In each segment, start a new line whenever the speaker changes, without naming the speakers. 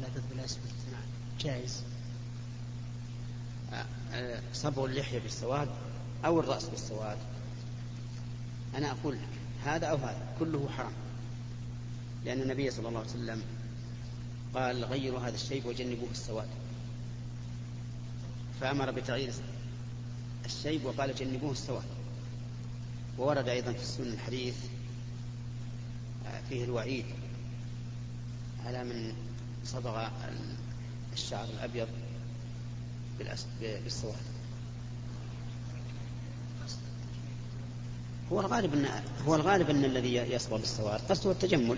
لا تذبل الأسود. جائز.
صبغ اللحية بالسواد أو الرأس بالسواد. أنا أقول لك هذا أو هذا كله حرام. لأن النبي صلى الله عليه وسلم قال غيروا هذا الشيء وجنبوه السواد. فأمر بتغيير الشيب وقال جنبوه السواد. وورد أيضا في السنة الحديث فيه الوعيد على من صبغ الشعر الأبيض بالسواد هو الغالب ان هو الغالب إن الذي يصبغ بالسواد قصده التجمل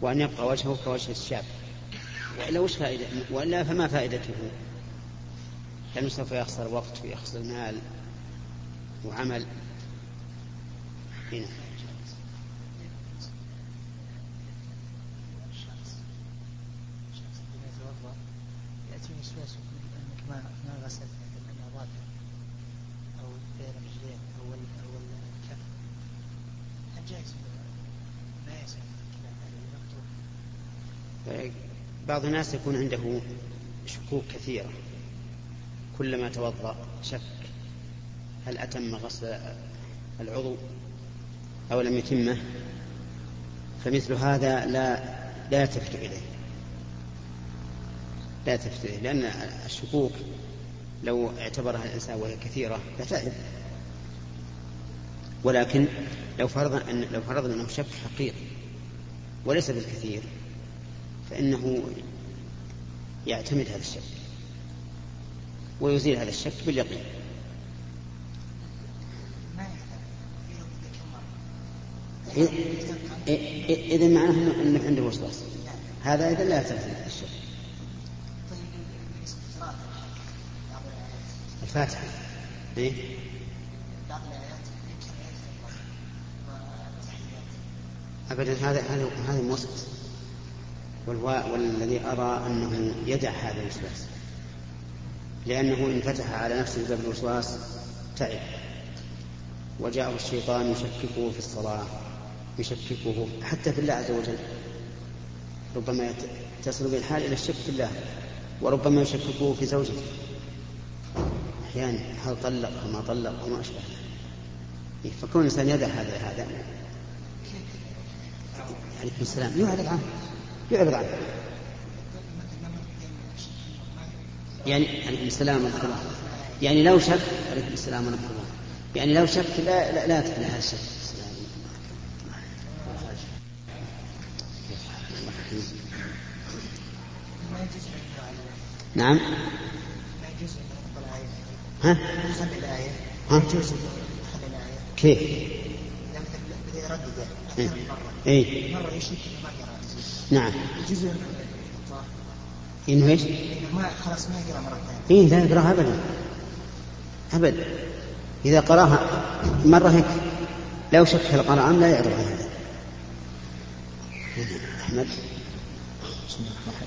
وأن يبقى وجهه كوجه الشاب. وإلا وش فائده وإلا فما فائدته؟ لأنه سوف يخسر وقت ويخسر مال وعمل؟ هنا.
ما أو بين الرجلين أو أو الكف
بعض الناس يكون عنده شكوك كثيرة كلما توضأ شك هل أتم غسل العضو أو لم يتمه فمثل هذا لا لا يلتفت إليه. لا إليه لأن الشكوك لو اعتبرها الإنسان وهي كثيرة لتعب ولكن لو فرضنا أن لو فرضنا أنه شك حقيقي وليس بالكثير فإنه يعتمد هذا الشك ويزيل هذا الشك باليقين. إذا معناه أنه عنده وسواس. هذا إذا لا يعترف الشك. الفاتحة. إيه؟ أبدا هذا هذا هذا موسوس والذي أرى أنه يدع هذا الوسواس. لأنه إن فتح على نفسه باب الوسواس تعب. وجاءه الشيطان يشككه في الصلاة يشككه حتى في الله عز وجل. ربما تصل به الحال إلى الشك في الله وربما يشككه في زوجته. أحيانا هل طلق أو ما طلق أو ما أشبه فكون الإنسان يدع هذا هذا. عليكم السلام. يعرض عنه يعرض عنه يعني عليكم السلام ورحمة الله. يعني لو شك عليكم السلام ورحمة الله. يعني لو شك لا لا, لا تفعل هذا الشك نعم. ها؟ ها؟ كيف؟ إيه. إيه؟ مرة يشك ما نعم إنه إيش؟ ما خلاص ما يقرأ مرة ثانية. اي لا يقرأها ابدا. ابدا. إذا قرأها مرة هيك لو شك قرا أم لا يقرأها هذا. أحمد.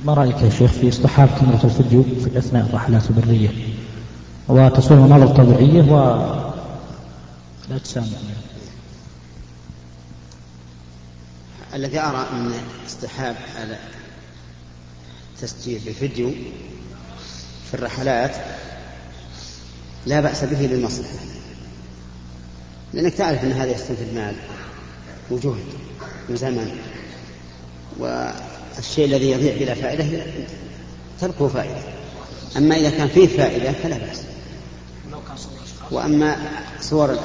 ما رايك يا شيخ في اصطحاب تمرة الفجو في اثناء الرحلات البرية وتصون مناظر طبيعيه و لا تسامح.
الذي أرى أن استحاب على تسجيل بالفيديو في الرحلات لا بأس به للمصلحة لأنك تعرف أن هذا يستنفذ مال وجهد وزمن والشيء الذي يضيع بلا فائدة تركه فائدة أما إذا كان فيه فائدة فلا بأس. وأما صور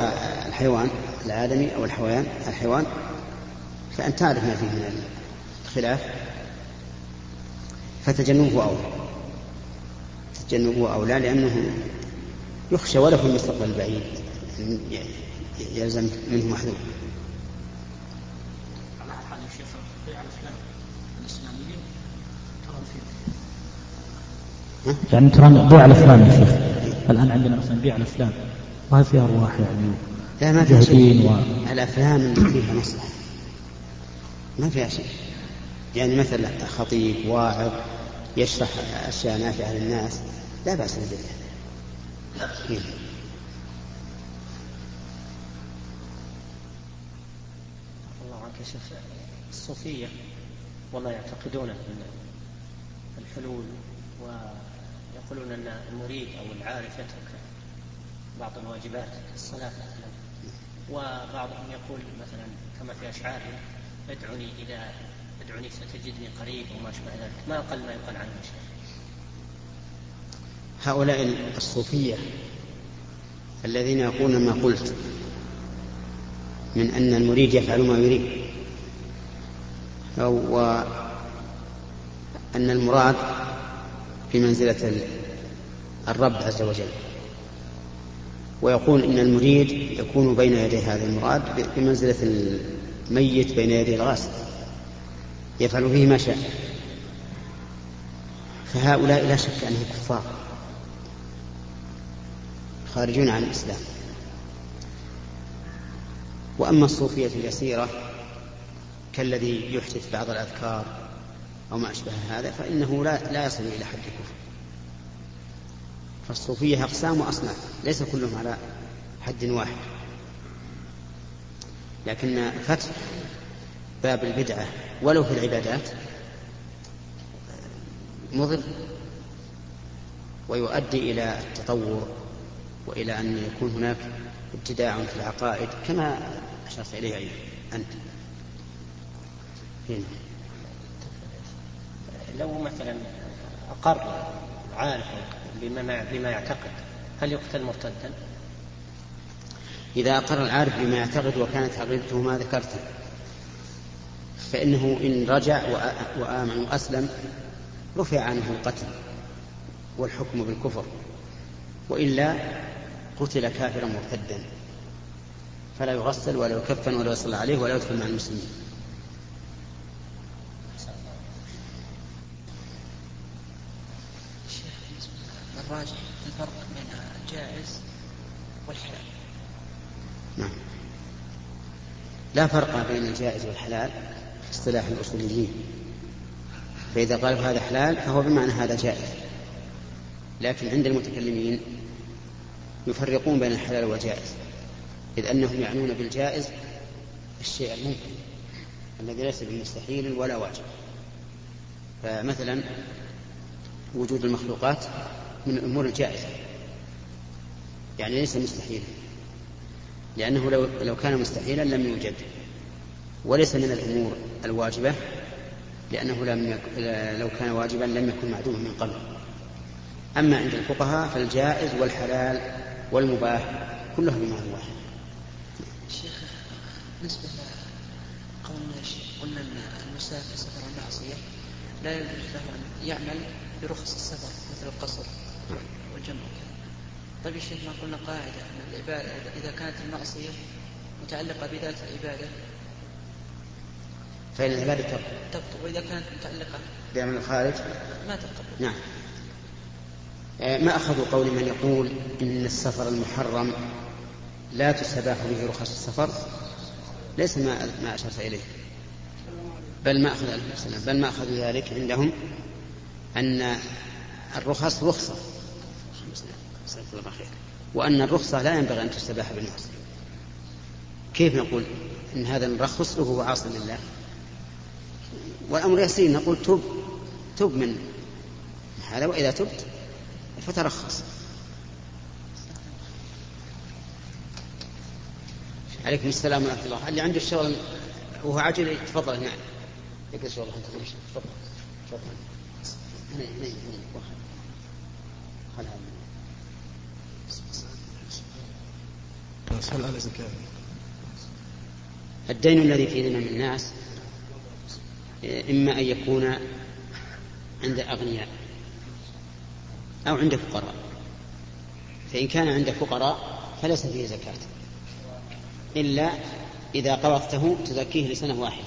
الحيوان الآدمي أو الحيوان الحيوان فأن تعرف ما فيه من الخلاف فتجنبه أولى تجنبه أولى لأنه يخشى وله في المستقبل البعيد يلزم منه محذور.
يعني ترى بيع الافلام يا شيخ. الآن عندنا مثلا بيع الافلام ما فيها أرواح يعني.
لا ما فيها شيء. و... الافلام اللي فيها مصلحه ما فيها شيء. يعني مثلا خطيب واعظ يشرح أشياء نافعة للناس. لا بأس بذلك
الله عنك يا شيخ. الصوفية والله يعتقدون أن الحلول ويقولون أن المريد أو العارف يترك بعض الواجبات الصلاة. مثلا وبعضهم يقول مثلا كما في أشعارهم ادعني إذا ادعني ستجدني قريب وما أشبه ذلك. ما أقل ما يقال عنه شيء
هؤلاء الصوفية الذين يقولون ما قلت من أن المريد يفعل ما يريد وأن المراد بمنزلة الرب عز وجل. ويقول إن المريد يكون بين يدي هذا المراد بمنزلة الميت بين يدي الغاسل يفعل فيه ما شاء. فهؤلاء لا شك أنهم كفار. خارجون عن الإسلام. وأما الصوفية اليسيرة كالذي يحدث بعض الأذكار أو ما أشبه هذا فإنه لا, لا يصل إلى حد الكفر. فالصوفية أقسام وأصناف ليس كلهم على حد واحد. لكن فتح باب البدعة ولو في العبادات مضر ويؤدي إلى التطور وإلى أن يكون هناك ابتداع في العقائد كما أشرت إليه أنت.
هنا. لو مثلا أقر العارف بما, بما يعتقد. هل يقتل مرتدا؟
إذا أقر العارف بما يعتقد وكانت عقيدته ما ذكرته فإنه إن رجع وآمن وأسلم رفع عنه القتل والحكم بالكفر وإلا قتل كافرا مرتدا. فلا يغسل ولا يكفن ولا يصلى عليه ولا يدخل مع المسلمين.
الراجح الفرق بين الجائز والحلال.
نعم. لا فرق بين الجائز والحلال في اصطلاح الأصوليين. فإذا قالوا هذا حلال فهو بمعنى هذا جائز. لكن عند المتكلمين يفرقون بين الحلال والجائز. إذ أنهم يعنون بالجائز الشيء الممكن الذي ليس بمستحيل ولا واجب. فمثلا وجود المخلوقات من الأمور الجائزة. يعني ليس مستحيلا. لأنه لو, لو كان مستحيلا لم يوجد. وليس من الأمور الواجبة لأنه لم يك... لو كان واجبا لم يكن معدوما من قبل. أما عند الفقهاء فالجائز والحلال والمباح كلها بمعنى واحد
شيخ بالنسبة قولنا قلنا أن المسافر سفر المعصية لا يجوز له أن يعمل برخص السفر مثل القصر. والجمع. طيب يا شيخ ما قلنا قاعدة أن العبادة إذا كانت المعصية متعلقة بذات العبادة.
فإن العبادة تبطل.
تبطل. وإذا كانت متعلقة.
بعمل الخارج؟
ما تبطل.
نعم. آه، ما أخذوا قول من يقول إن السفر المحرم لا تستباح به رخص السفر؟ ليس ما ما أشرت إليه. بل ما أخذ بل ما أخذوا ذلك عندهم أن الرخص رخصة. وأن الرخصة لا ينبغي أن تستباح بالناس. كيف نقول إن هذا نرخص له وهو عاصم لله والأمر يسير نقول تب تب من هذا وإذا تبت فترخص. عليكم السلام ورحمة الله. اللي عنده الشغل وهو عاجل تفضل نعم يقول شغل. أنت تفضل. تفضل. الدين الذي في ذمم الناس إما أن يكون عند أغنياء أو عند فقراء. فإن كان عند فقراء فليس فيه زكاة إلا إذا قبضته تزكيه لسنة واحدة.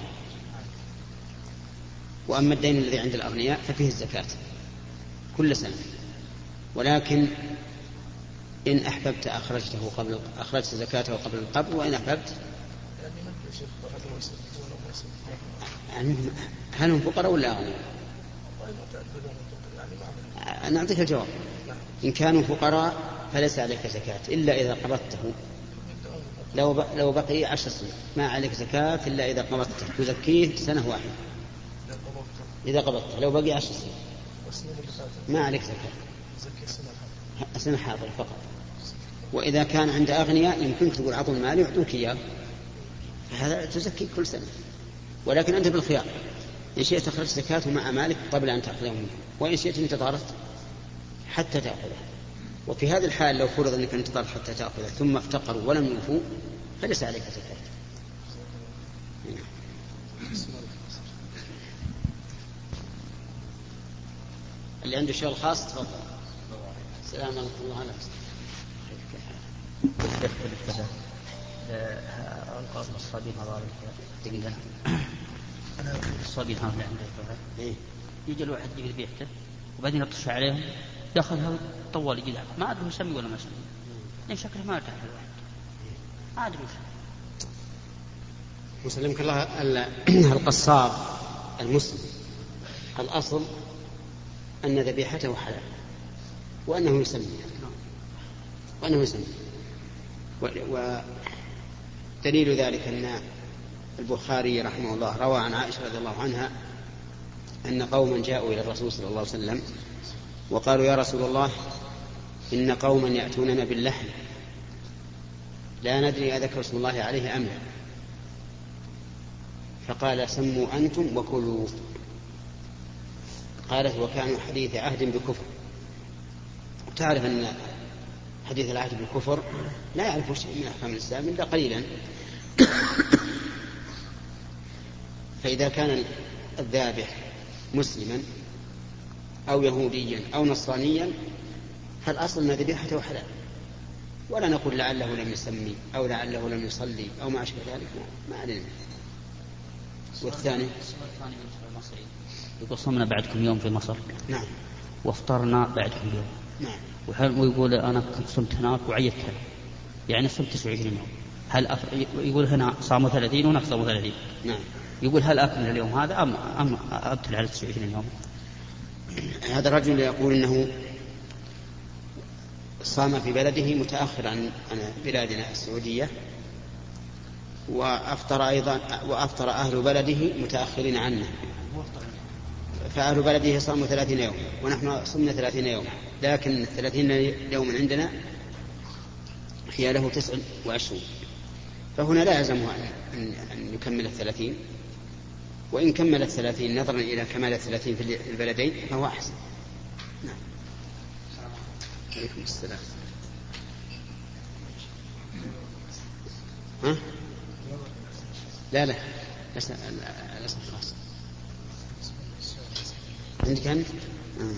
وأما الدين الذي عند الأغنياء ففيه الزكاة كل سنة. ولكن إن أحببت أخرجته قبل أخرجت زكاته قبل القبض وإن أحببت يعني هل هم فقراء ولا أغنياء؟ أنا أعطيك الجواب. إن كانوا فقراء فليس عليك زكاة إلا إذا قبضته. لو لو بقي عشر سنين ما عليك زكاة إلا إذا قبضته. تزكيه سنة واحدة. إذا قبضته لو بقي عشر سنين. ما عليك زكاة. السنة حاضرة فقط. وإذا كان عند أغنياء يمكن تقول أعطوا المال يعطوك إياه. فهذا تزكي كل سنة. ولكن أنت بالخيار. إن شئت أخرجت زكاته مع مالك قبل أن تأخذه منه. وإن شئت انتظرت حتى تأخذه. وفي هذه الحال لو فرض أنك انتظرت حتى تأخذه ثم افتقروا ولم يوفوا فليس عليك زكاة. اللي عنده شغل خاص تفضل. السلام عليكم الله
هذا دقيقة أنا الصابين هذا عنده؟ يجي الواحد يجي بيحته وبعدين يطش عليهم ياخذها طوال يجي ما أدري يسمي ولا ما يسمي. لأن شكله ما ارتاح الواحد ما أدري وش
مسلمك الله القصاب المسلم الأصل أن ذبيحته حلال. وأنه يسمي. وأنه يسمي. ودليل ذلك أن البخاري رحمه الله روى عن عائشة رضي الله عنها أن قوما جاءوا إلى الرسول صلى الله عليه وسلم وقالوا يا رسول الله إن قوما يأتوننا باللحم. لا ندري أذكر اسم الله عليه أم لا. فقال سموا أنتم وكلوا. قالت وكانوا حديث عهد بكفر. تعرف أن حديث العهد بالكفر لا يعرف شيء من أحكام الإسلام إلا قليلا. فإذا كان الذابح مسلما أو يهوديا أو نصرانيا فالأصل أن ذبيحته حلال. ولا نقول لعله لم يسمي أو لعله لم يصلي أو ما أشبه ذلك ما علينا. والثاني؟
يقول صمنا بعدكم يوم في مصر.
نعم.
وافطرنا بعدكم يوم.
نعم.
ويقول أنا كنت صمت هناك وعيت هنا يعني صمت 29 يوم. هل أف... يقول هنا صاموا 30 وهناك صاموا 30
نعم.
يقول هل أكمل اليوم هذا ام أم أبتل على 29 يوم؟
هذا الرجل يقول إنه صام في بلده متاخر عن عن بلادنا السعودية وأفطر أيضا وأفطر أهل بلده متأخرين عنه. فأهل بلده صاموا ثلاثين يوم ونحن صمنا ثلاثين يوم. لكن الثلاثين يوما عندنا هي له تسع وعشرون. فهنا لا يلزمه أن يكمل الثلاثين. وإن كمل الثلاثين نظرا إلى كمال الثلاثين في البلدين فهو أحسن. نعم. عليكم السلام. ها؟ لا لا. لسه خلاص عندك أنت؟ آه.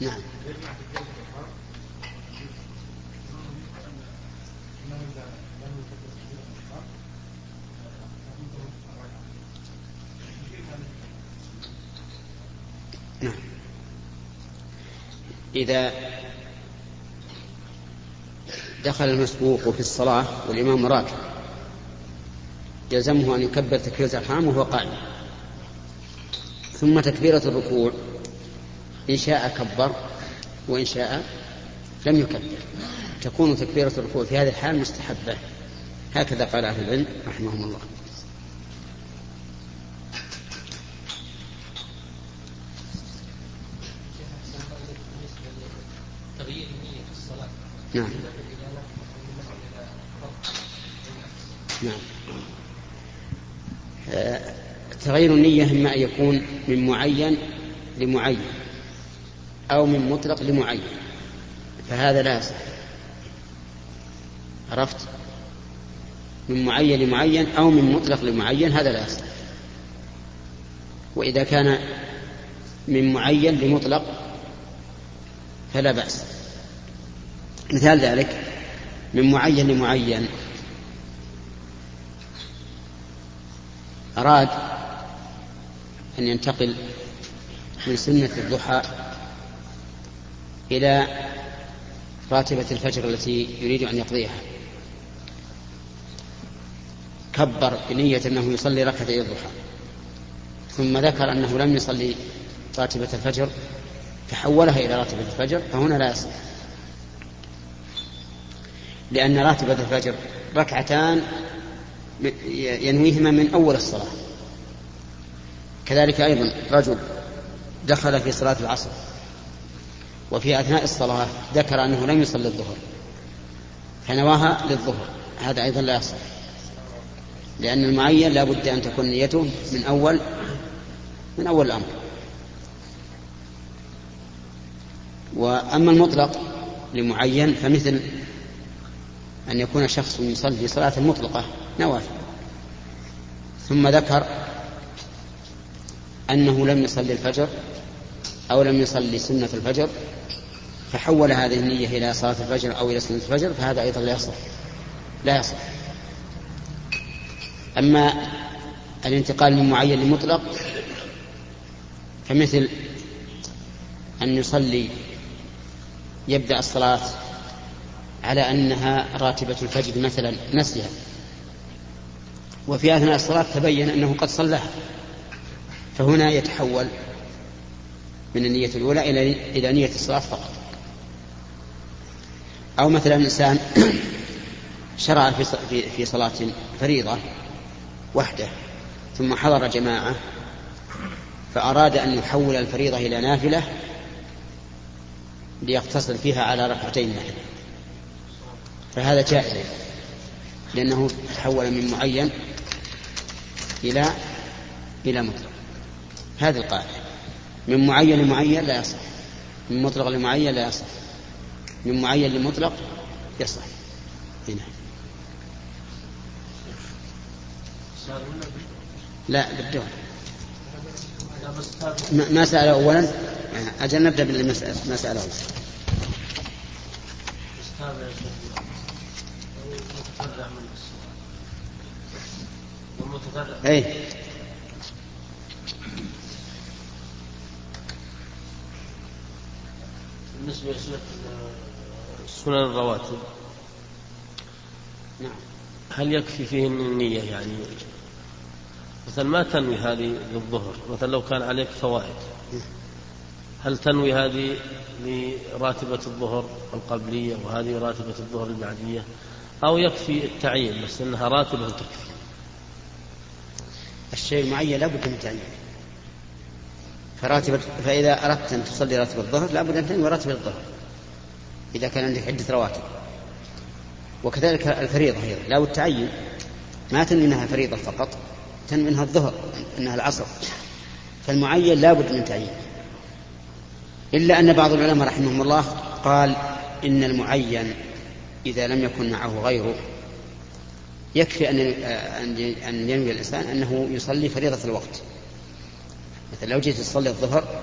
نعم نعم إذا دخل المسبوق في الصلاة والإمام راكع يلزمه أن يكبر تكبيرة الإحرام وهو قائم. ثم تكبيرة الركوع. إن شاء كبر وإن شاء لم يكبر. تكون تكبيرة الركوع في هذه الحال مستحبة. هكذا قال أهل العلم رحمهم الله. نعم. نعم. تغيير النية إما أن يكون من معين لمعين أو من مطلق لمعين فهذا لا يصح. عرفت؟ من معين لمعين أو من مطلق لمعين هذا لا يصح. وإذا كان من معين لمطلق فلا بأس. مثال ذلك من معين لمعين أراد أن ينتقل من سنة الضحى إلى راتبة الفجر التي يريد أن يقضيها. كبر بنية أنه يصلي ركعتي الضحى ثم ذكر أنه لم يصلي راتبة الفجر فحولها إلى راتبة الفجر فهنا لا يصح لأن راتبة الفجر ركعتان ينويهما من أول الصلاة. كذلك أيضا رجل دخل في صلاة العصر وفي أثناء الصلاة ذكر أنه لم يصلي الظهر فنواها للظهر. هذا أيضا لا يصح لأن المعين لا بد أن تكون نيته من أول من أول الأمر. وأما المطلق لمعين فمثل أن يكون شخص يصلي صلاة مطلقة نوافل ثم ذكر أنه لم يصلي الفجر أو لم يصلي سنة الفجر فحول هذه النية إلى صلاة الفجر أو إلى سنة الفجر فهذا أيضا لا يصح. لا يصح. أما الانتقال من معين لمطلق فمثل أن يصلي يبدأ الصلاة على أنها راتبة الفجر مثلا نسيها. وفي أثناء الصلاة تبين أنه قد صلاها فهنا يتحول من النية الأولى إلى إلى نية الصلاة فقط. أو مثلا إنسان شرع في في صلاة فريضة وحده ثم حضر جماعة فأراد أن يحول الفريضة إلى نافلة ليقتصر فيها على ركعتين مثلا فهذا جائز لأنه تحول من معين إلى إلى مطلق. هذه القاعدة. من معين لمعين لا يصح. من مطلق لمعين لا يصح. من معين لمطلق يصح. هنا لا بالدور. ما سأل أولا؟ أجل نبدأ بالمسألة سأله أي
بالنسبة لسنن الرواتب
نعم.
هل يكفي فيهن النية يعني؟ مثلا ما تنوي هذه للظهر مثلا لو كان عليك فوائد. هل تنوي هذه لراتبة الظهر القبلية وهذه راتبة الظهر البعدية أو يكفي التعيين بس أنها راتبة تكفي.
الشيء المعين لابد من تعيين فراتبة فإذا أردت أن تصلي راتب الظهر لابد أن تنوي راتب الظهر إذا كان عندك عدة رواتب. وكذلك الفريضة أيضا لابد تعين. ما تنوي أنها فريضة فقط تنوي أنها الظهر أنها العصر. فالمعين لابد من تعيين إلا أن بعض العلماء رحمهم الله قال إن المعين إذا لم يكن معه غيره يكفي أن أن ينوي الإنسان أنه يصلي فريضة الوقت. مثلا لو جيت تصلي الظهر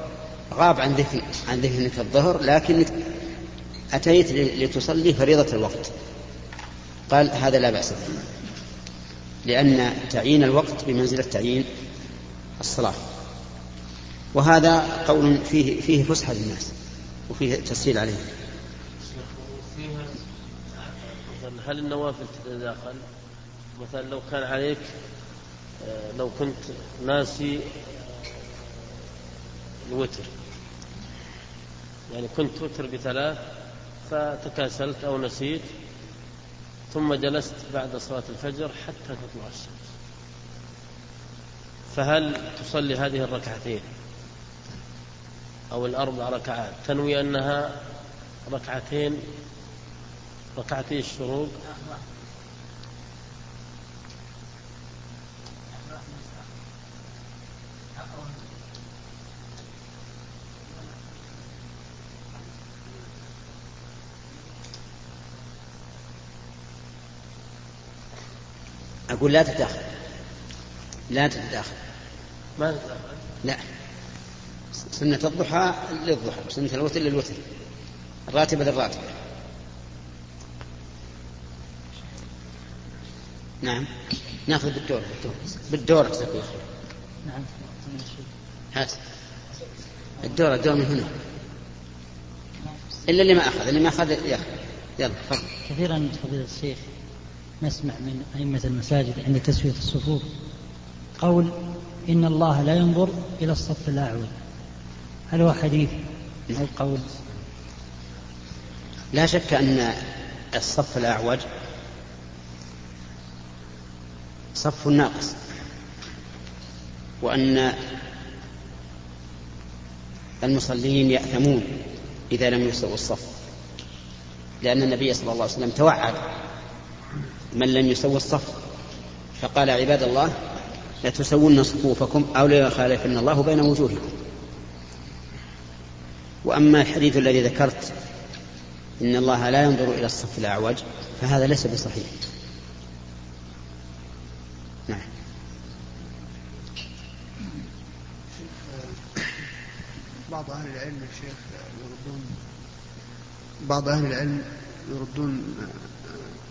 غاب عن ذهن عن ذهنك الظهر لكنك أتيت لتصلي فريضة الوقت. قال هذا لا بأس به. لأن تعيين الوقت بمنزلة تعيين الصلاة. وهذا قول فيه فيه فسحة للناس وفيه تسهيل عليهم
هل النوافل تتداخل مثلا لو كان عليك آه، لو كنت ناسي الوتر. يعني كنت وتر بثلاث فتكاسلت أو نسيت ثم جلست بعد صلاة الفجر حتى تطلع الشمس. فهل تصلي هذه الركعتين أو الأربع ركعات؟ تنوي أنها ركعتين ركعتي الشروق
أقول لا تتداخل. لا تتداخل.
ما تتداخل؟
لا. سنة الضحى للضحى وسنة الوتر للوتر. الراتبة للراتبة. نعم. ناخذ بالدور. بالدور بالدور نعم. هات. الدور الدور من هنا. إلا اللي ما أخذ اللي ما أخذ ياخذ يلا
تفضل. كثيرا فضيلة الشيخ نسمع من أئمة المساجد عند تسوية الصفوف قول إن الله لا ينظر إلى الصف الأعوج هل هو حديث أو قول؟
لا شك أن الصف الأعوج صف ناقص وأن المصلين يأثمون إذا لم يسووا الصف لأن النبي صلى الله عليه وسلم توعد من لم يسوي الصف. فقال عباد الله لتسون صفوفكم أو ليخالفن الله بين وجوهكم. وأما الحديث الذي ذكرت إن الله لا ينظر إلى الصف الأعوج فهذا ليس بصحيح. نعم.
بعض أهل العلم يا شيخ يردون بعض أهل العلم يردون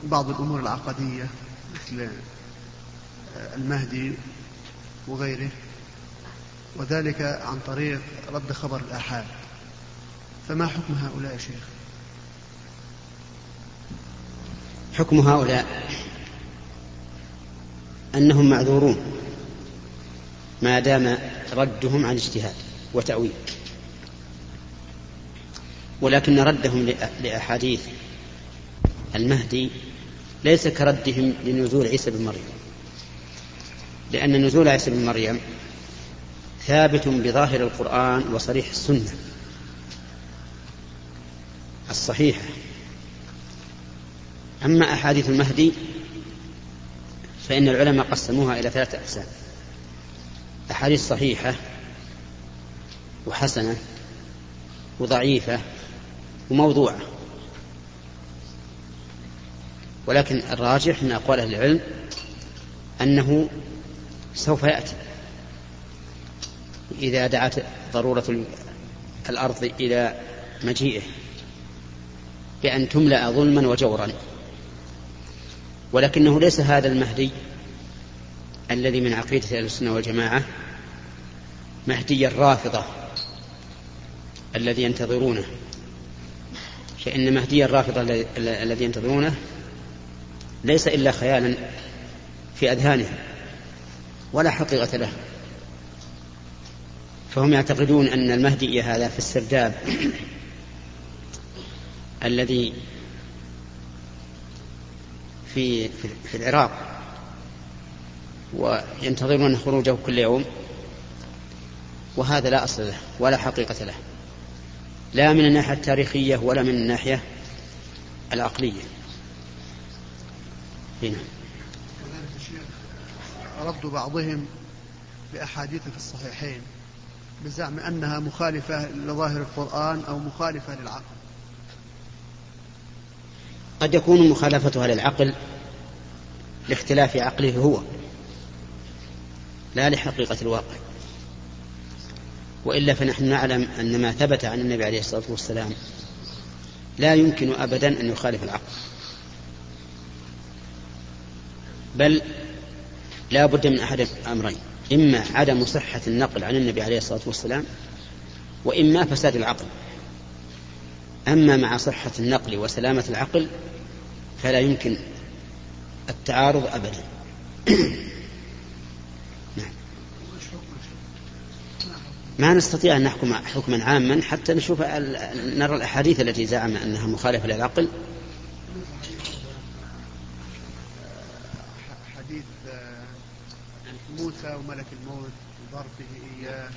بعض الأمور العقدية مثل المهدي وغيره. وذلك عن طريق رد خبر الآحاد. فما حكم هؤلاء يا شيخ؟
حكم هؤلاء أنهم معذورون ما دام ردهم عن اجتهاد وتأويل. ولكن ردهم لأحاديث المهدي ليس كردهم لنزول عيسى بن مريم. لأن نزول عيسى بن مريم ثابت بظاهر القرآن وصريح السنة. الصحيحة. أما أحاديث المهدي فإن العلماء قسموها إلى ثلاثة أقسام. أحاديث صحيحة وحسنة وضعيفة وموضوعة. ولكن الراجح من أقوال أهل العلم أنه سوف يأتي. إذا دعت ضرورة الأرض إلى مجيئه بأن تملأ ظلما وجورا. ولكنه ليس هذا المهدي الذي من عقيدة أهل السنة والجماعة مهدي الرافضة الذي ينتظرونه. فإن مهدي الرافضة الذي ينتظرونه ليس إلا خيالا في أذهانهم ولا حقيقة له. فهم يعتقدون أن المهدي هذا في السرداب الذي في في العراق وينتظرون خروجه كل يوم وهذا لا أصل له ولا حقيقة له لا من الناحية التاريخية ولا من الناحية العقلية. هنا
رد بعضهم بأحاديث في الصحيحين بزعم أنها مخالفة لظاهر القرآن أو مخالفة للعقل.
قد يكون مخالفتها للعقل لاختلاف عقله هو لا لحقيقة الواقع. وإلا فنحن نعلم أن ما ثبت عن النبي عليه الصلاة والسلام لا يمكن أبدا أن يخالف العقل. بل لا بد من أحد أمرين. إما عدم صحة النقل عن النبي عليه الصلاة والسلام وإما فساد العقل. أما مع صحة النقل وسلامة العقل فلا يمكن التعارض أبدا. نعم. ما نستطيع أن نحكم حكما عاما حتى نشوف نرى الأحاديث التي زعم أنها مخالفة للعقل
حديث موسى وملك الموت وضربه إياه.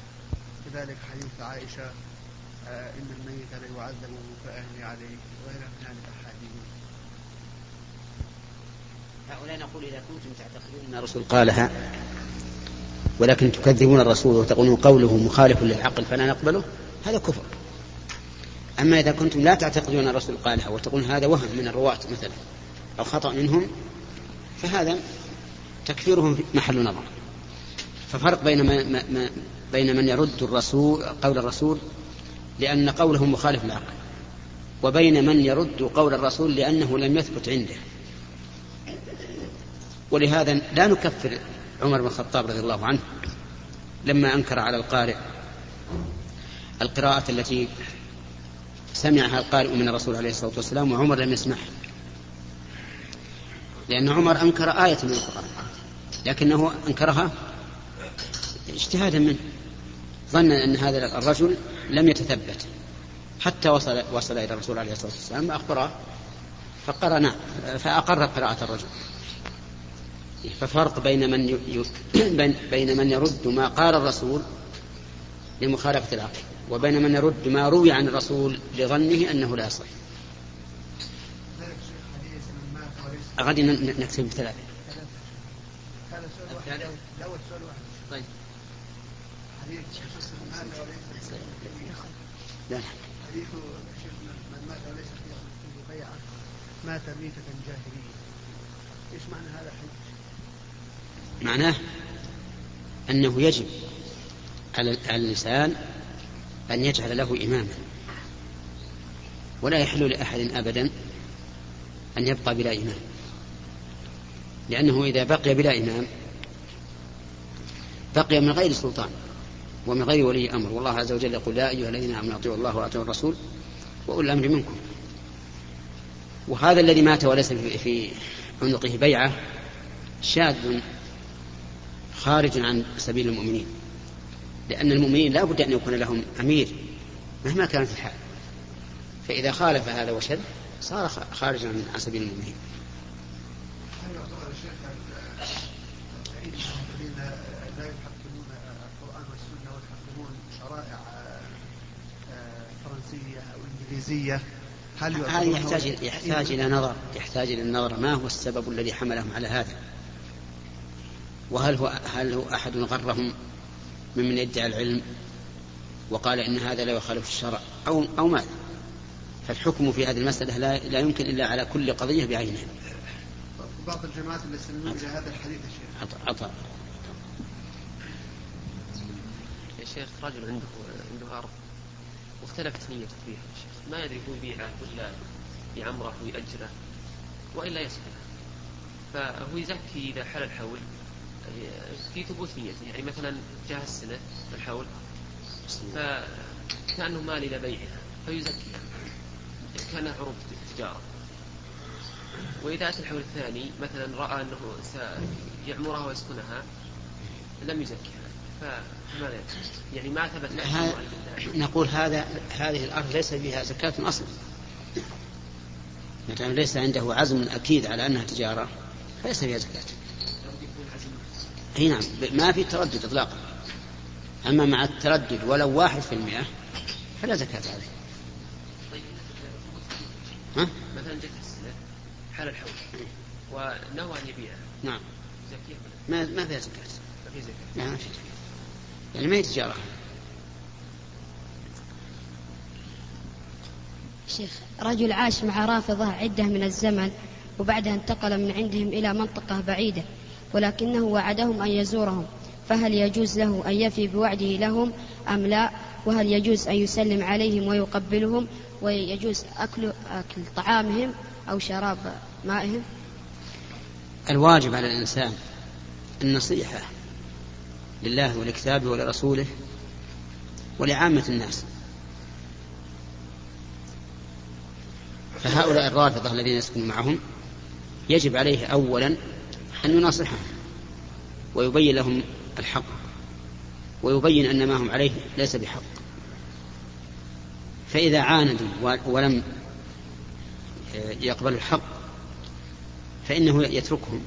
كذلك حديث عائشة إن الميت لا يعذب فأهني عليه وإلى من هذه الأحاديث
هؤلاء نقول إذا كنتم تعتقدون أن الرسول قالها ولكن تكذبون الرسول وتقولون قوله مخالف للعقل فلا نقبله هذا كفر. أما إذا كنتم لا تعتقدون أن الرسول قالها وتقولون هذا وهم من الرواة مثلا أو خطأ منهم فهذا تكفيرهم في محل نظر. ففرق بين ما بين من يرد الرسول قول الرسول لأن قوله مخالف للعقل وبين من يرد قول الرسول لأنه لم يثبت عنده. ولهذا لا نكفر عمر بن الخطاب رضي الله عنه لما أنكر على القارئ القراءة التي سمعها القارئ من الرسول عليه الصلاة والسلام وعمر لم يسمعها. لأن عمر أنكر آية من القرآن لكنه أنكرها اجتهادا منه ظن أن هذا الرجل لم يتثبت حتى وصل وصل إلى الرسول عليه الصلاة والسلام وأخبره فقرأ نعم فأقر قراءة الرجل ففرق بين من ي... بين من يرد ما قال الرسول لمخالفة العقل وبين من يرد ما روي عن الرسول لظنه أنه لا يصح غادي نكتب بثلاثة طيب حديث لا. حديث من مات وليس
فيه بيعة مات ميتة جاهلية إيش معنى هذا الحديث؟
معناه أنه يجب على الإنسان أن يجعل له إماما. ولا يحل لأحد أبدا أن يبقى بلا إمام. لأنه إذا بقي بلا إمام بقي من غير سلطان. ومن غير ولي أمر. والله عز وجل يقول يا أيها الذين آمنوا أطيعوا الله وأطيعوا الرسول وأولي الأمر منكم. وهذا الذي مات وليس في عنقه بيعة شاذ خارج عن سبيل المؤمنين. لأن المؤمنين لا بد أن يكون لهم أمير مهما كانت الحال. فإذا خالف هذا وشد صار خارجا عن سبيل المؤمنين.
الإنجليزية
هل هذا يحتاج يحتاج إلى نظر يحتاج إلى النظر. ما هو السبب الذي حملهم على هذا؟ وهل هو هل هو أحد غرهم ممن يدعي العلم وقال إن هذا لا يخالف الشرع؟ أو أو ماذا؟ فالحكم في هذه المسألة لا, لا يمكن إلا على كل قضية بعينها.
بعض الجماعات اللي يستندون إلى هذا الحديث يا شيخ.
عطاء
يا شيخ رجل عنده عنده أرض. واختلفت نيته فيها. ما يدري هو يبيعه ولا يعمره ويأجره وإلا يسكنه فهو يزكي إذا حل الحول. في ثبوت نيته يعني مثلا جاء السنة الحول فكأنه مال إلى بيعها فيزكيها كانها عروض تجارة وإذا أتى الحول الثاني مثلا رأى أنه سيعمرها ويسكنها لم يزكيها. فماذا يعني ما ثبت
نقول هذا هذه الأرض ليس فيها زكاة أصلا. ما ليس عنده عزم أكيد على أنها تجارة. فليس فيها زكاة. إي نعم. ما في تردد اطلاقا. أما مع التردد ولو واحد في المئة فلا زكاة عليه.
ها؟ مثلا جت حال الحول ونوى أن يبيعها
نعم. ما ما فيها زكاة. ما في زكاة. ما في يعني ما هي تجارة
شيخ رجل عاش مع رافضة عدة من الزمن وبعدها انتقل من عندهم إلى منطقة بعيدة ولكنه وعدهم أن يزورهم. فهل يجوز له أن يفي بوعده لهم أم لا؟ وهل يجوز أن يسلم عليهم ويقبلهم؟ ويجوز أكل, أكل طعامهم أو شراب مائهم؟
الواجب على الإنسان النصيحة لله ولكتابه ولرسوله ولعامة الناس. فهؤلاء الرافضة الذين يسكنون معهم يجب عليه أولا أن يناصحهم ويبين لهم الحق ويبين أن ما هم عليه ليس بحق. فإذا عاندوا ولم يقبلوا الحق فإنه يتركهم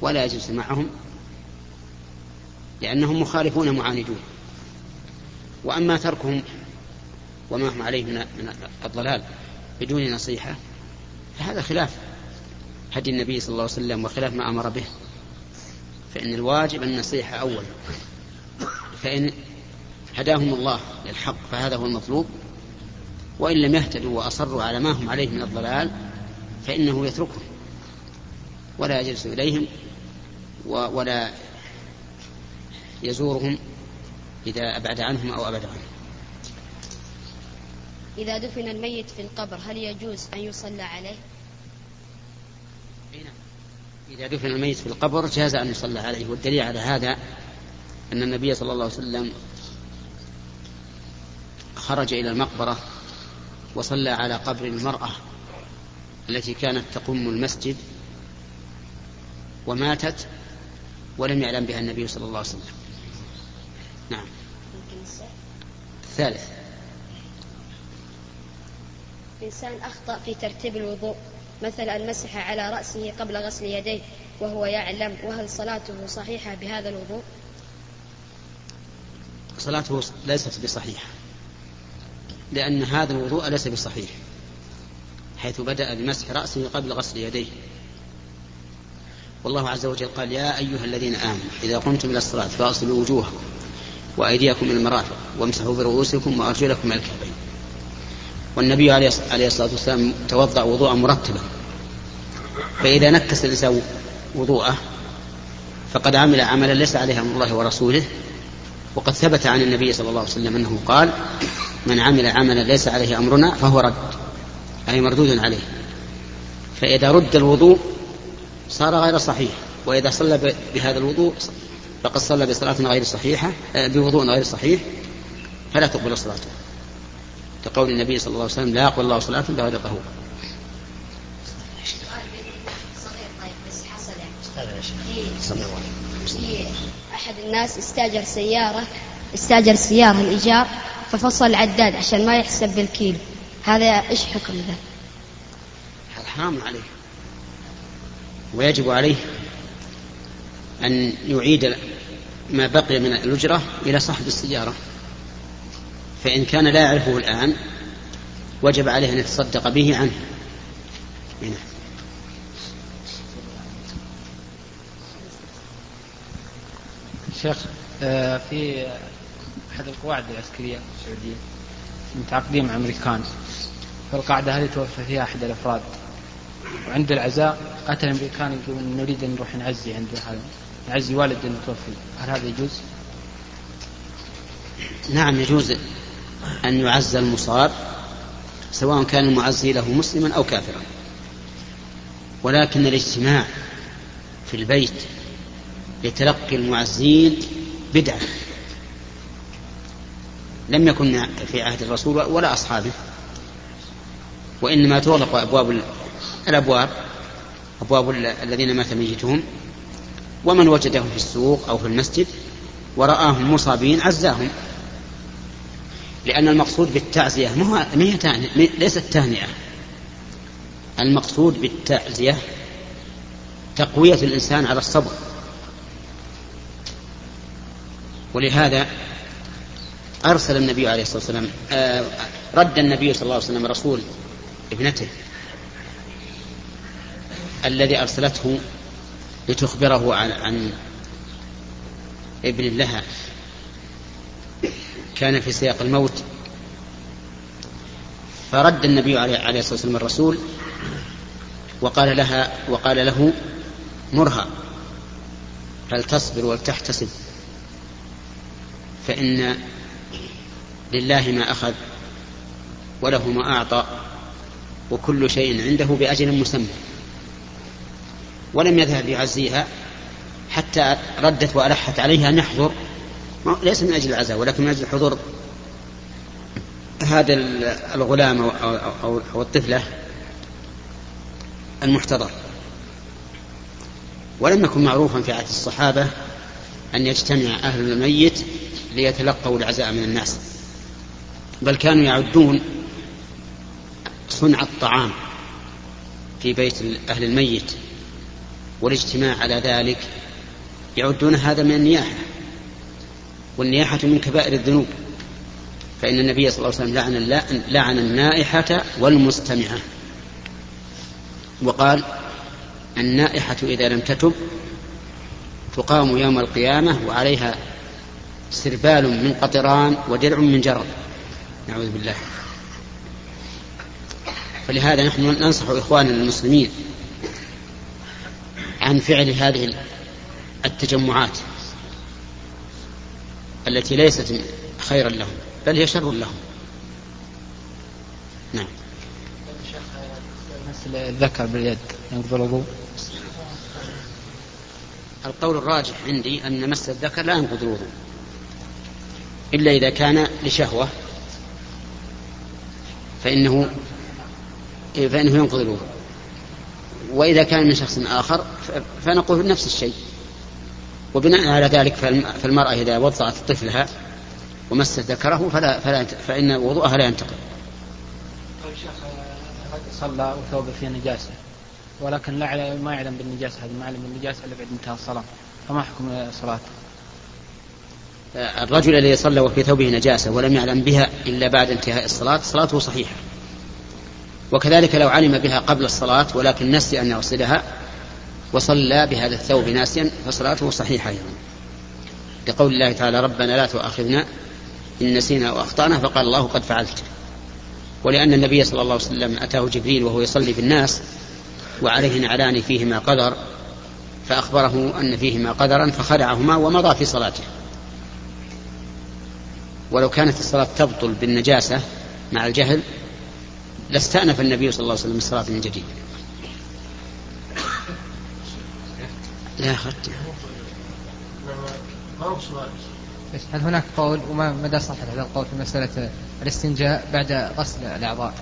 ولا يجلس معهم لأنهم مخالفون معاندون وأما تركهم وما هم عليه من الضلال بدون نصيحة فهذا خلاف هدي النبي صلى الله عليه وسلم وخلاف ما أمر به. فإن الواجب النصيحة أولا فإن هداهم الله للحق فهذا هو المطلوب. وإن لم يهتدوا وأصروا على ما هم عليه من الضلال فإنه يتركهم. ولا يجلس إليهم ولا يزورهم إذا أبعد عنهم أو أبعد عنهم.
إذا دفن الميت في القبر هل يجوز أن يصلى عليه؟
إذا دفن الميت في القبر جاز أن يصلى عليه والدليل على هذا أن النبي صلى الله عليه وسلم خرج إلى المقبرة وصلى على قبر المرأة التي كانت تقوم المسجد وماتت ولم يعلم بها النبي صلى الله عليه وسلم. نعم. الثالث
إنسان أخطأ في ترتيب الوضوء مثلا مسح على رأسه قبل غسل يديه وهو يعلم وهل صلاته صحيحة بهذا الوضوء؟
صلاته ليست بصحيحة لأن هذا الوضوء ليس بصحيح حيث بدأ بمسح رأسه قبل غسل يديه. والله عز وجل قال يا أيها الذين آمنوا إذا قمتم إلى الصلاة فاغسلوا وجوهكم وأيديكم إلى المرافق وامسحوا برؤوسكم وأرجلكم إلى الكعبين. والنبي عليه الصلاة والسلام توضأ وضوءا مرتبا. فإذا نكس الإنسان وضوءه فقد عمل عملا ليس عليه أمر الله ورسوله وقد ثبت عن النبي صلى الله عليه وسلم أنه قال من عمل عملا ليس عليه أمرنا فهو رد أي مردود عليه. فإذا رد الوضوء صار غير صحيح وإذا صلى بهذا الوضوء فقد صلى بصلاة غير صحيحة آه، بوضوء غير صحيح فلا تقبل صلاته. كقول النبي صلى الله عليه وسلم لا يقبل الله صلاة بغير طهور.
أحد الناس استاجر سيارة استاجر سيارة الإيجار ففصل العداد عشان ما يحسب بالكيلو. هذا إيش حكم ذا؟
هذا حرام عليه. ويجب عليه أن يعيد ما بقي من الأجرة إلى صاحب السيارة. فإن كان لا يعرفه الآن وجب عليه أن يتصدق به عنه. هنا.
شيخ آه، في أحد القواعد العسكرية السعودية متعاقدين مع أمريكان. فالقاعدة هذه توفى فيها أحد الأفراد. وعند العزاء أتى الأمريكان يقولون نريد أن نروح نعزي عند هذا. نعزي والد المتوفي هل هذا يجوز؟
نعم يجوز أن يعزى المصاب سواء كان المعزي له مسلما أو كافرا. ولكن الاجتماع في البيت لتلقي المعزين بدعة. لم يكن في عهد الرسول ولا أصحابه. وإنما تغلق أبواب الأبواب أبواب الذين مات ميتهم. ومن وجدهم في السوق أو في المسجد ورآهم مصابين عزاهم. لأن المقصود بالتعزية ما هي ليست تهنئة. المقصود بالتعزية تقوية الإنسان على الصبر. ولهذا أرسل النبي عليه الصلاة والسلام آه رد النبي صلى الله عليه وسلم رسول ابنته الذي أرسلته لتخبره عن, عن ابن لها. كان في سياق الموت. فرد النبي عليه الصلاة والسلام الرسول وقال لها وقال له مرها فلتصبر ولتحتسب فإن لله ما أخذ وله ما أعطى وكل شيء عنده بأجل مسمى. ولم يذهب يعزيها حتى ردت وألحت عليه أن يحضر. ليس من أجل العزاء ولكن من أجل حضور هذا الغلام أو, أو, أو الطفلة المحتضر. ولم يكن معروفا في عهد الصحابة أن يجتمع أهل الميت ليتلقوا العزاء من الناس بل كانوا يعدون صنع الطعام في بيت أهل الميت. والاجتماع على ذلك يعدون هذا من النياحة والنياحة من كبائر الذنوب. فإن النبي صلى الله عليه وسلم لعن, لعن النائحة والمستمعة. وقال النائحة إذا لم تتب تقام يوم القيامة وعليها سربال من قطران ودرع من جرب نعوذ بالله. فلهذا نحن ننصح إخواننا المسلمين عن فعل هذه التجمعات التي ليست خيرا لهم بل هي شر لهم. نعم.
مثل الذكر باليد ينقض الوضوء
القول الراجح عندي أن مس الذكر لا ينقض الوضوء إلا إذا كان لشهوة فإنه فإنه ينقض الوضوء. وإذا كان من شخص آخر فنقول نفس الشيء وبناء على ذلك فالمرأة إذا وضعت طفلها ومست ذكره فلا, فلا فإن وضوءها لا ينتقض.
طيب صلى وثوبه فيه نجاسة ولكن لا ما يعلم بالنجاسة هذه ما يعلم بالنجاسة إلا بعد انتهاء الصلاة فما حكم صلاته؟
الرجل الذي صلى وفي ثوبه نجاسة ولم يعلم بها إلا بعد انتهاء الصلاة صلاته صحيحة وكذلك لو علم بها قبل الصلاة ولكن نسي أن يغسلها وصلى بهذا الثوب ناسيا فصلاته صحيحة أيضا. لقول الله تعالى ربنا لا تؤاخذنا إن نسينا أو أخطأنا فقال الله قد فعلت ولأن النبي صلى الله عليه وسلم أتاه جبريل وهو يصلي بالناس وعليه نعلان فيهما قدر فأخبره أن فيهما قدرا فخدعهما ومضى في صلاته. ولو كانت الصلاة تبطل بالنجاسة مع الجهل لاستأنف النبي صلى الله عليه وسلم الصلاة من جديد. لا
بس هل هناك قول وما مدى صحة هذا القول في مسألة الاستنجاء بعد غسل الأعضاء؟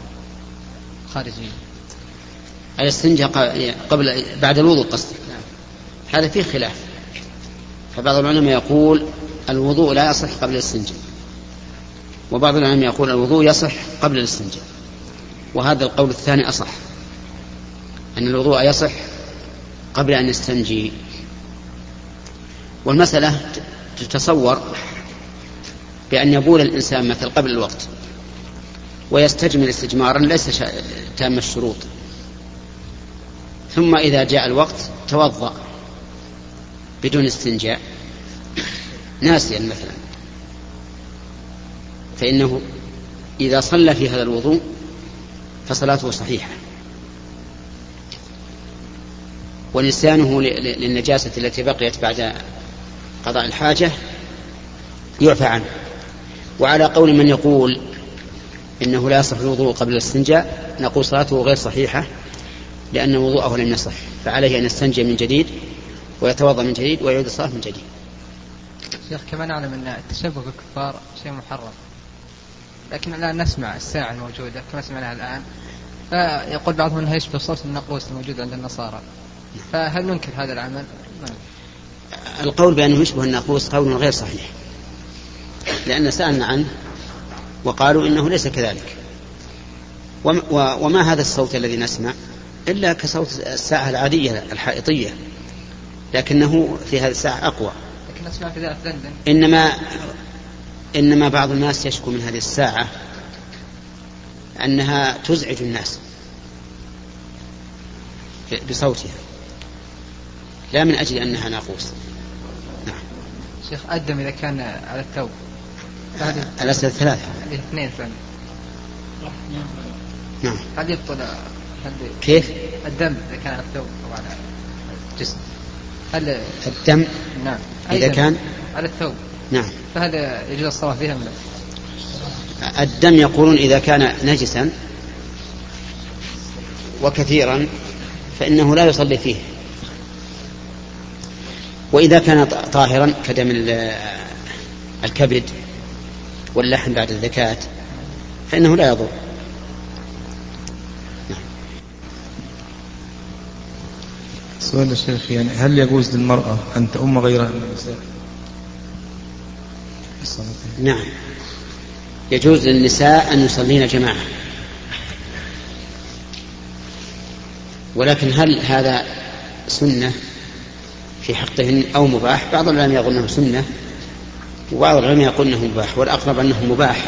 الخارجية؟
الاستنجاء قبل بعد الوضوء قصدك هذا فيه خلاف. فبعض العلماء يقول الوضوء لا يصح قبل الاستنجاء. وبعض العلماء يقول الوضوء يصح قبل الاستنجاء. وهذا القول الثاني أصح أن الوضوء يصح قبل أن يستنجي. والمسألة تتصور بأن يبول الإنسان مثل قبل الوقت ويستجمل استجمارا ليس شا- تام الشروط. ثم إذا جاء الوقت توضأ بدون استنجاء ناسيا مثلا. فإنه إذا صلى في هذا الوضوء فصلاته صحيحة. ونسيانه للنجاسة التي بقيت بعد قضاء الحاجة يعفى عنه. وعلى قول من يقول إنه لا يصح الوضوء قبل الاستنجاء نقول صلاته غير صحيحة لأن وضوءه لم يصح. فعليه أن يستنجي من جديد ويتوضأ من جديد ويعيد الصلاة من جديد.
شيخ كما نعلم أن التشبه بالكفار شيء محرم. لكن الآن نسمع الساعة الموجودة كما سمعناها الآن؟ فيقول بعضهم أنها يشبه صوت الناقوس الموجود عند النصارى. فهل ننكر هذا العمل؟ ننكر.
القول بأنه يشبه الناقوس قول غير صحيح. لأن سألنا عنه وقالوا إنه ليس كذلك. وما هذا الصوت الذي نسمع؟ إلا كصوت الساعة العادية الحائطية. لكنه في هذه الساعة أقوى.
لكن نسمع في ذلك في لندن
إنما إنما بعض الناس يشكو من هذه الساعة أنها تزعج الناس بصوتها لا من أجل أنها ناقوس.
شيخ أدم إذا كان على الثوب
الأسئلة ثلاثة
هذه اثنين فهم
نعم.
هل يبطل هل
كيف؟
الدم إذا كان على الثوب أو على الجسم. هل
الدم؟
نعم.
إذا كان؟
على الثوب
نعم
فهل يجوز الصلاة فيها أم لا؟
الدم يقولون إذا كان نجسا وكثيرا فإنه لا يصلي فيه وإذا كان طاهرا كدم ال- الكبد واللحم بعد الزكاة فإنه لا يضر
سؤال يا شيخ يعني هل يجوز للمرأة أن تؤم غيرها من النساء؟
نعم. يجوز للنساء أن يصلين جماعة. ولكن هل هذا سنة في حقهن أو مباح؟ بعض العلماء يقول أنه سنة وبعض العلماء يقول أنه مباح والأقرب أنه مباح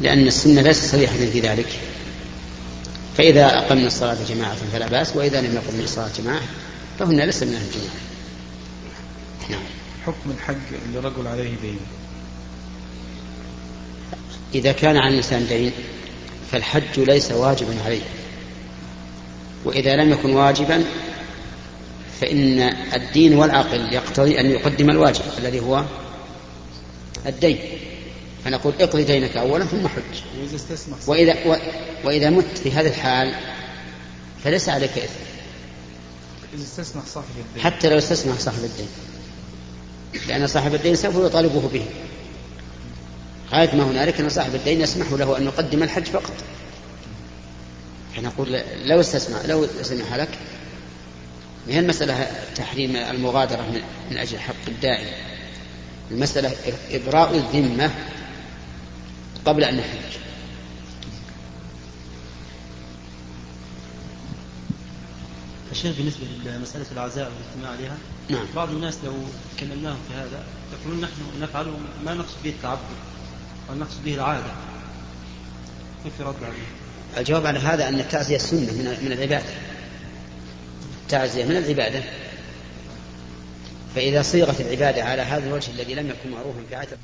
لأن السنة ليست صريحة في ذلك. فإذا أقمنا الصلاة جماعة فلا بأس وإذا لم يقمنا الصلاة جماعة فهن ليس من أهل الجماعة. نعم.
حكم الحج لرجل عليه دين.
إذا كان على الإنسان دين فالحج ليس واجبا عليه. وإذا لم يكن واجبا فإن الدين والعقل يقتضي أن يقدم الواجب الذي هو الدين. فنقول اقضي دينك أولا ثم حج.
وإذا
و وإذا مت في هذه الحال فليس عليك إثم. حتى لو استسمح صاحب الدين. لأن صاحب الدين سوف يطالبه به. غاية ما هنالك أن صاحب الدين يسمح له أن يقدم الحج فقط. فنقول لو استسمح لو سمح لك ما هي المسألة؟ تحريم المغادرة من أجل حق الداعي. المسألة إبراء الذمة قبل أن نحج
الشيخ بالنسبة لمسألة العزاء والاجتماع عليها
نعم.
بعض الناس لو كلمناهم في هذا يقولون نحن نفعله ما نقصد به التعبد بل نقصد به العادة كيف يرد عليه؟
الجواب على هذا أن التعزية سنة من من العبادة التعزية من العبادة فإذا صيغت العبادة على هذا الوجه الذي لم يكن معروفا في عادة